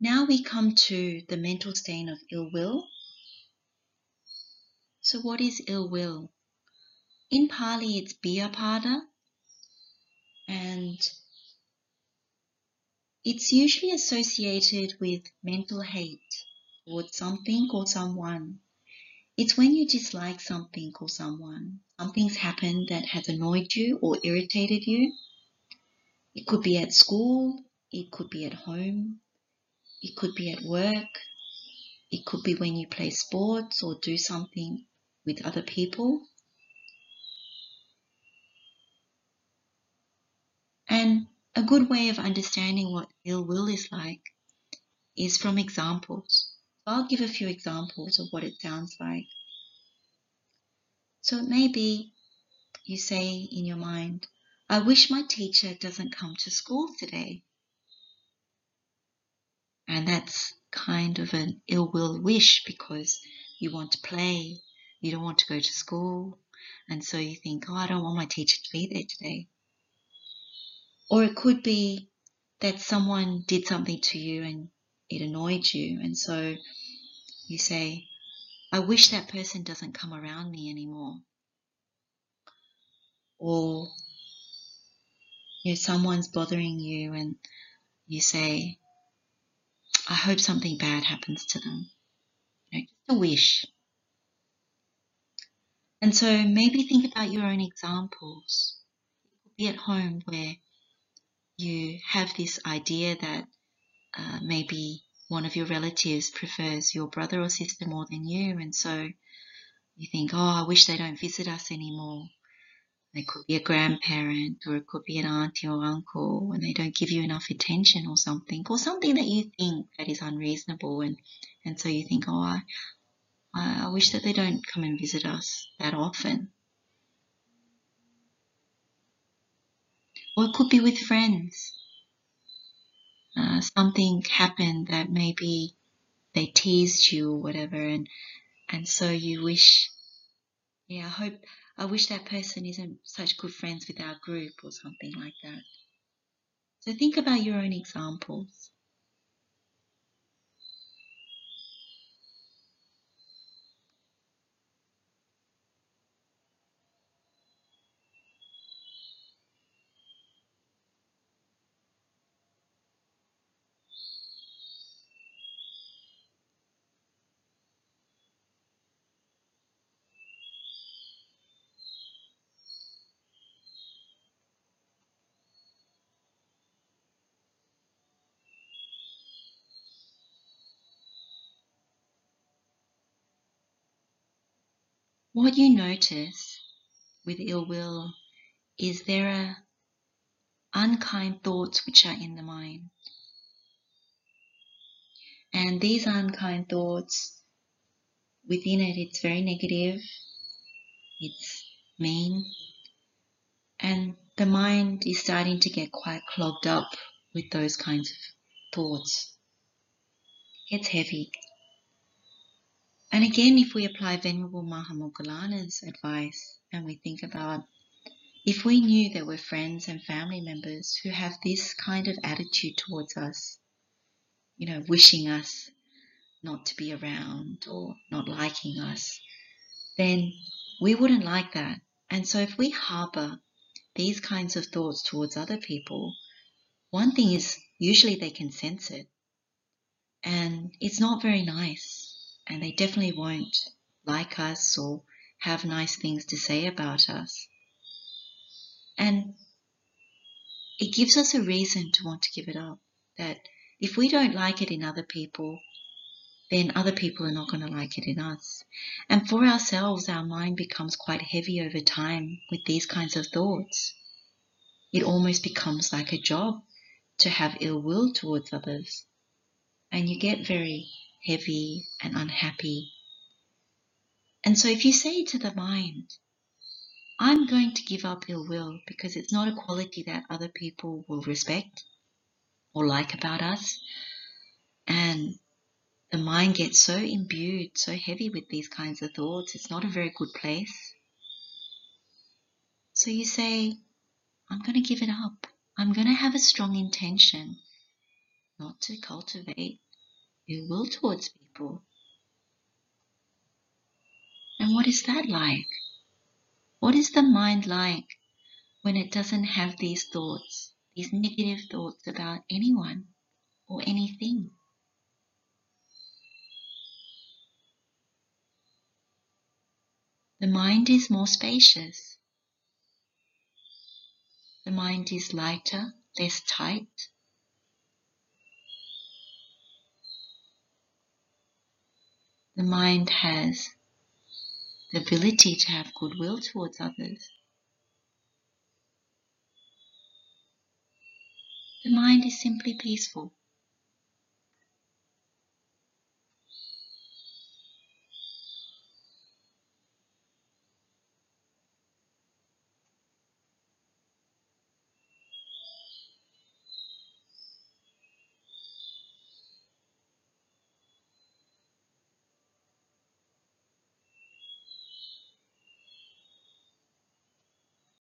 Now we come to the mental stain of ill will. So, what is ill will? In Pali, it's Vyapada, and it's usually associated with mental hate towards something or someone. It's when you dislike something or someone. Something's happened that has annoyed you or irritated you. It could be at school, it could be at home, it could be at work, it could be when you play sports or do something with other people. And a good way of understanding what ill will is like is from examples. I'll give a few examples of what it sounds like. So it may be you say in your mind, I wish my teacher doesn't come to school today. And that's kind of an ill will wish because you want to play, you don't want to go to school, and so you think, oh, I don't want my teacher to be there today. Or it could be that someone did something to you and it annoyed you, and so you say, I wish that person doesn't come around me anymore. Or you know, someone's bothering you and you say, I hope something bad happens to them. You know, just a wish. And so maybe think about your own examples. It could be at home where you have this idea that uh, maybe one of your relatives prefers your brother or sister more than you, and so you think, oh, I wish they don't visit us anymore. It could be a grandparent or it could be an auntie or uncle and they don't give you enough attention or something, or something that you think that is unreasonable and, and so you think, oh, I, I wish that they don't come and visit us that often. Or it could be with friends. Uh, something happened that maybe they teased you or whatever and and so you wish yeah, I hope I wish that person isn't such good friends with our group or something like that. So think about your own examples. What you notice with ill will is there are unkind thoughts which are in the mind. And these unkind thoughts, within it, it's very negative, it's mean, and the mind is starting to get quite clogged up with those kinds of thoughts. It's heavy. And again, if we apply Venerable Mahamoggallana's advice and we think about if we knew there were friends and family members who have this kind of attitude towards us, you know, wishing us not to be around or not liking us, then we wouldn't like that. And so if we harbor these kinds of thoughts towards other people, one thing is usually they can sense it. And it's not very nice and they definitely won't like us or have nice things to say about us. And it gives us a reason to want to give it up. That if we don't like it in other people, then other people are not going to like it in us. And for ourselves, our mind becomes quite heavy over time with these kinds of thoughts. It almost becomes like a job to have ill will towards others. And you get very heavy and unhappy. And so if you say to the mind, I'm going to give up ill will because it's not a quality that other people will respect or like about us, and the mind gets so imbued, so heavy with these kinds of thoughts, it's not a very good place. So you say, I'm going to give it up. I'm going to have a strong intention not to cultivate ill will towards people. And what is that like? What is the mind like when it doesn't have these thoughts, these negative thoughts about anyone or anything? The mind is more spacious. The mind is lighter, less tight. The mind has the ability to have goodwill towards others. The mind is simply peaceful.